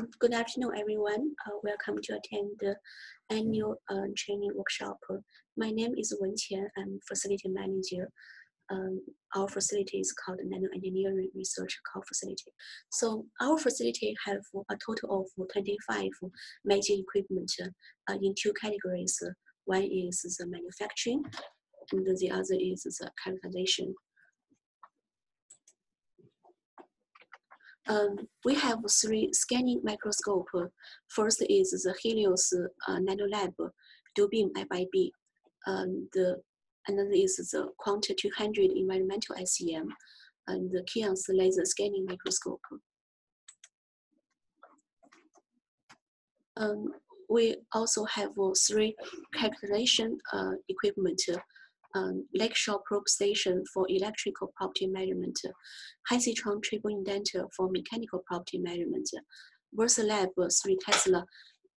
Good afternoon, everyone. Uh, welcome to attend the annual uh, training workshop. My name is Wen Qian. I'm facility manager. Um, our facility is called Nano Engineering Research Core Facility. So our facility have a total of 25 major equipment uh, in two categories. One is the manufacturing, and the other is the characterization. Um, we have three scanning microscope. First is the Helios uh, NanoLab dual-beam FIB. Um, the another is the Quanta 200 environmental SEM and the Keyence laser scanning microscope. Um, we also have uh, three calculation uh, equipment um, Lakeshore probe station for electrical property measurement, Hysitron triple indenter for mechanical property measurement, VersaLab 3 Tesla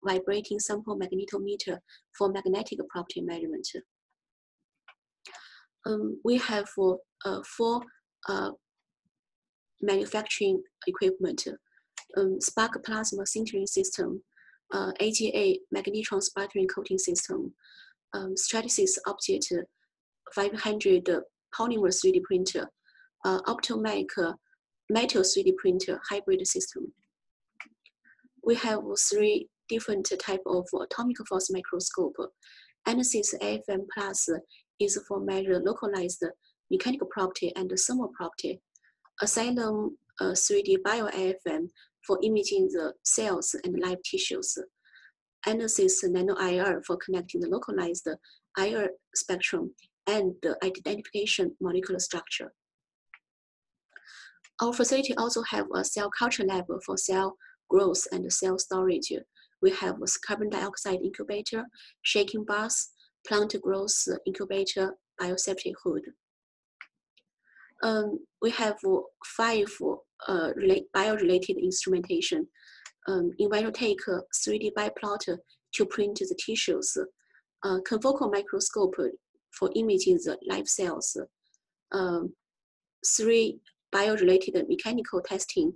vibrating sample magnetometer for magnetic property measurement. Um, we have uh, four uh, manufacturing equipment, um, Spark plasma sintering system, uh, AJA magnetron sputtering coating system, um, Stratasys Objet 500 polymer 3D printer, uh, Optomec metal 3D printer hybrid system. We have three different type of atomic force microscope. Anasys AFM Plus is for measure localized mechanical property and thermal property. Asylum uh, 3D Bio AFM for imaging the cells and live tissues. Anasys Nano IR for connecting the localized IR spectrum and the identification molecular structure. Our facility also have a cell culture lab for cell growth and cell storage. We have a carbon dioxide incubator, shaking bath, plant growth incubator, biosafety hood. Um, we have five uh, bio-related instrumentation. Um, EnvisionTEC 3D bioplotter to print the tissues, uh, confocal microscope for imaging the live cells. Um, three bio-related mechanical testing.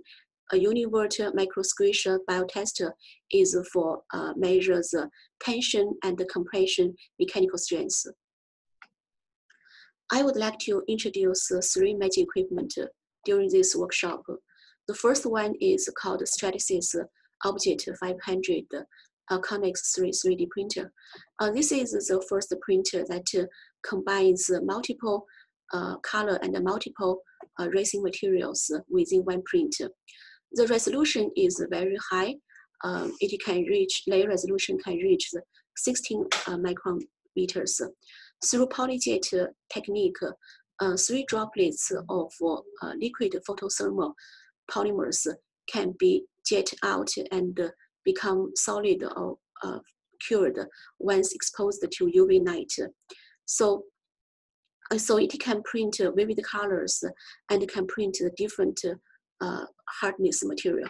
A UniVert microsquisher biotester is for uh, measure the tension and the compression mechanical strength. I would like to introduce three major equipment during this workshop. The first one is called Stratasys Objet 500 uh, Connex 3 3D printer. Uh, this is the first printer that combines multiple uh, color and multiple uh, resin materials within one print. The resolution is very high. Um, it can reach, layer resolution can reach 16 uh, micrometers. Through polyjet technique, three droplets of liquid photothermal polymers can be jet out and become solid or uh, cured once exposed to UV light. So, uh, so it can print vivid colors and can print the different uh, hardness material.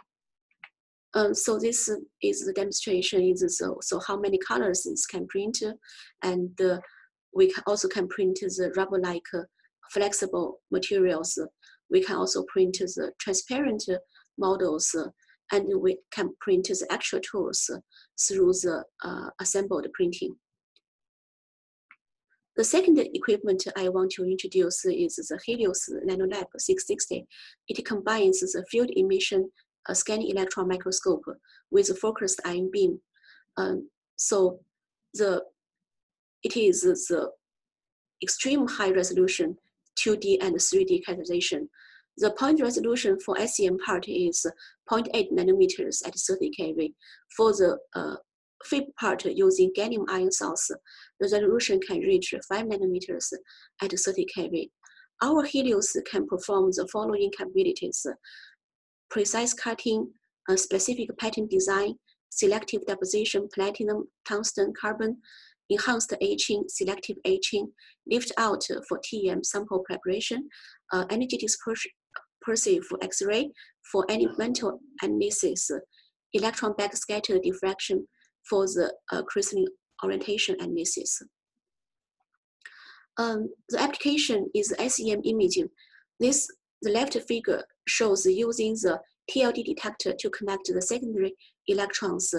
Um, so this is the demonstration is so, so how many colors it can print and uh, we can also can print the rubber-like flexible materials. We can also print the transparent models and we can print the actual tools through the uh, assembled printing. The second equipment I want to introduce is the Helios NanoLab 660. It combines the field emission uh, scanning electron microscope with a focused ion beam. Um, so the it is the extreme high resolution 2D and 3D characterization. The point resolution for SEM part is 0.8 nanometers at 30 keV. For the uh, FIB part using gallium ion source, the resolution can reach 5 nanometers at 30 kV. Our Helios can perform the following capabilities. Precise cutting, specific pattern design, selective deposition, platinum, tungsten, carbon, enhanced etching, selective etching, lift out for TEM sample preparation, uh, energy dispersive X-ray for any mental analysis, electron backscatter diffraction, for the uh, orientation analysis. Um, the application is SEM imaging. This, the left figure shows using the TLD detector to connect the secondary electrons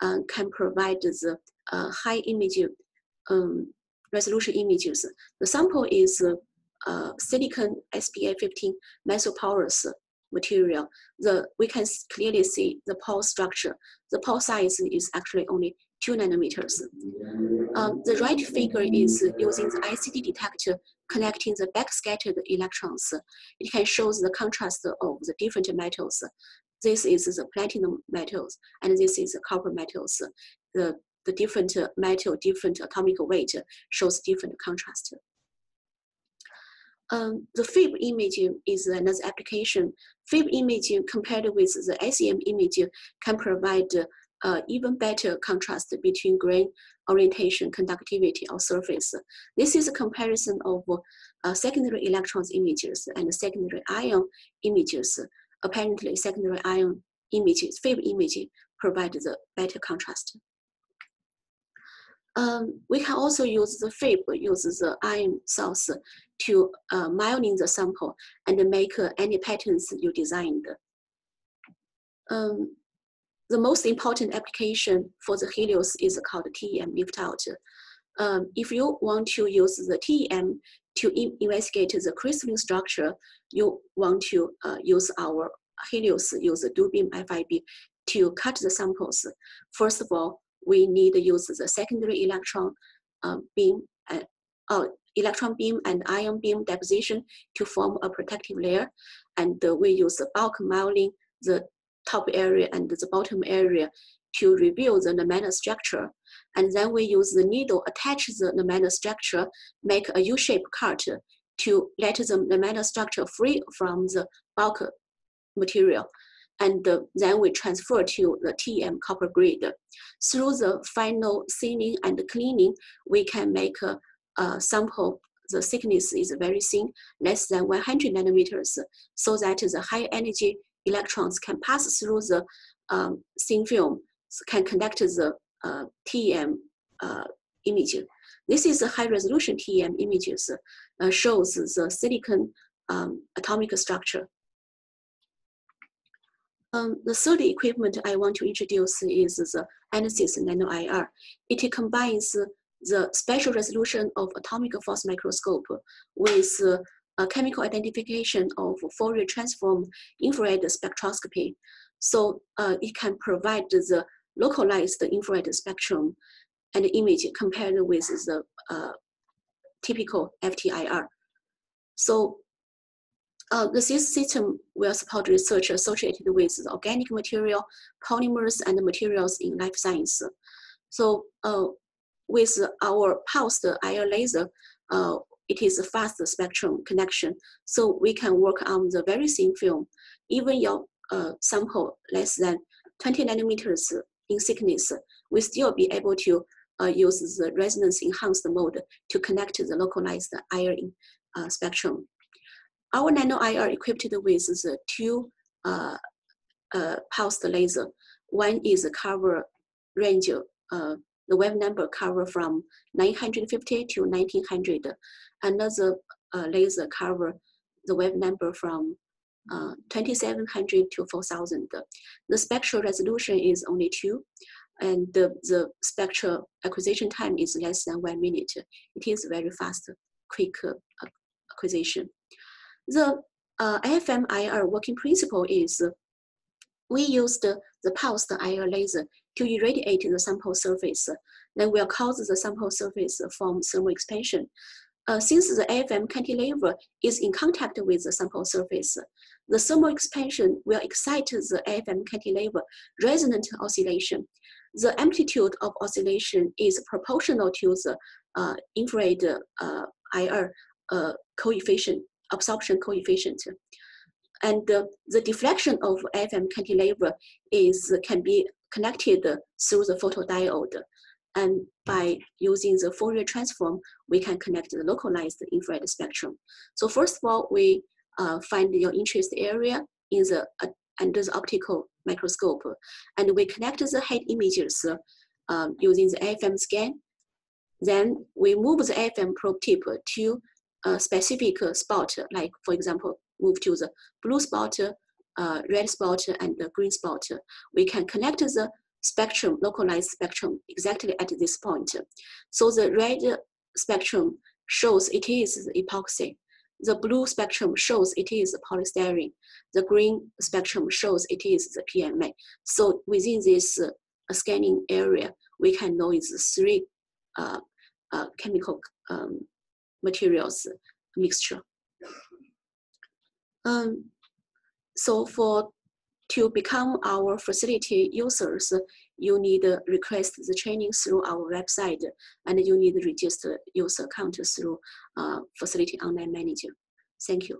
uh, can provide the uh, high image um, resolution images. The sample is uh, silicon SBA15 mesoporous material. The, we can clearly see the pore structure. The pore size is actually only two nanometers. Um, the right figure is using the ICD detector connecting the backscattered electrons. It can show the contrast of the different metals. This is the platinum metals, and this is the copper metals. The, the different metal, different atomic weight shows different contrast. Um, the FIB imaging is another application. FIB imaging compared with the SEM imaging can provide uh, even better contrast between grain orientation, conductivity, or surface. This is a comparison of uh, secondary electrons images and secondary ion images. Apparently, secondary ion images, FIB imaging, provide the better contrast. Um, we can also use the FIB, use the ion source to uh, mining the sample and make any patterns you designed. Um, the most important application for the Helios is called TEM lift out. Um, if you want to use the TEM to investigate the crystalline structure, you want to uh, use our Helios, use the beam FIB to cut the samples. First of all, we need to use the secondary electron uh, beam, uh, electron beam and ion beam deposition to form a protective layer. And uh, we use the bulk milling the top area and the bottom area to reveal the nanostructure. And then we use the needle, attach the nanostructure, make a U-shaped cut to let the nanostructure free from the bulk material. And uh, then we transfer to the TEM copper grid. Through the final thinning and cleaning, we can make a, a sample the thickness is very thin, less than 100 nanometers, so that the high energy electrons can pass through the um, thin film, can conduct the uh, TEM uh, image. This is a high resolution TEM images, uh, shows the silicon um, atomic structure. Um, the third equipment I want to introduce is the Anasys Nano IR. It combines the spatial resolution of atomic force microscope with uh, chemical identification of Fourier transform infrared spectroscopy. So uh, it can provide the localized infrared spectrum and image compared with the uh, typical FTIR. So uh, the system will support research associated with organic material, polymers, and materials in life science. So uh, with our pulsed IR laser, uh, it is a fast spectrum connection. So we can work on the very thin film. Even your uh, sample less than 20 nanometers in thickness, we still be able to uh, use the resonance enhanced mode to connect the localized IR uh, spectrum. Our nano IR equipped with the two uh, uh, pulsed laser. One is cover range, uh, the wave number cover from 950 to 1900 Another uh, laser cover the wave number from uh, 2700 to 4000. The spectral resolution is only two, and the, the spectral acquisition time is less than one minute. It is very fast, quick uh, acquisition. The uh, IR working principle is we use the, the pulsed IR laser to irradiate the sample surface. Then we'll cause the sample surface from thermal expansion. Uh, since the AFM cantilever is in contact with the sample surface, the thermal expansion will excite the AFM cantilever resonant oscillation. The amplitude of oscillation is proportional to the uh, infrared uh, IR uh, coefficient, absorption coefficient. And the deflection of AFM cantilever is, can be connected through the photodiode. And by using the Fourier transform, we can connect the localized infrared spectrum. So first of all, we uh, find your interest area in the uh, under the optical microscope, and we connect the head images um, using the AFM scan. Then we move the AFM probe tip to a specific spot, like for example, move to the blue spot uh, red spot and the green spot, we can connect the spectrum, localized spectrum, exactly at this point. So the red spectrum shows it is epoxy. The blue spectrum shows it is polystyrene. The green spectrum shows it is the PMMA. So within this uh, scanning area, we can know it's three uh, uh, chemical um, materials mixture. Um, so for to become our facility users, you need to request the training through our website and you need to register user account through uh, Facility Online Manager. Thank you.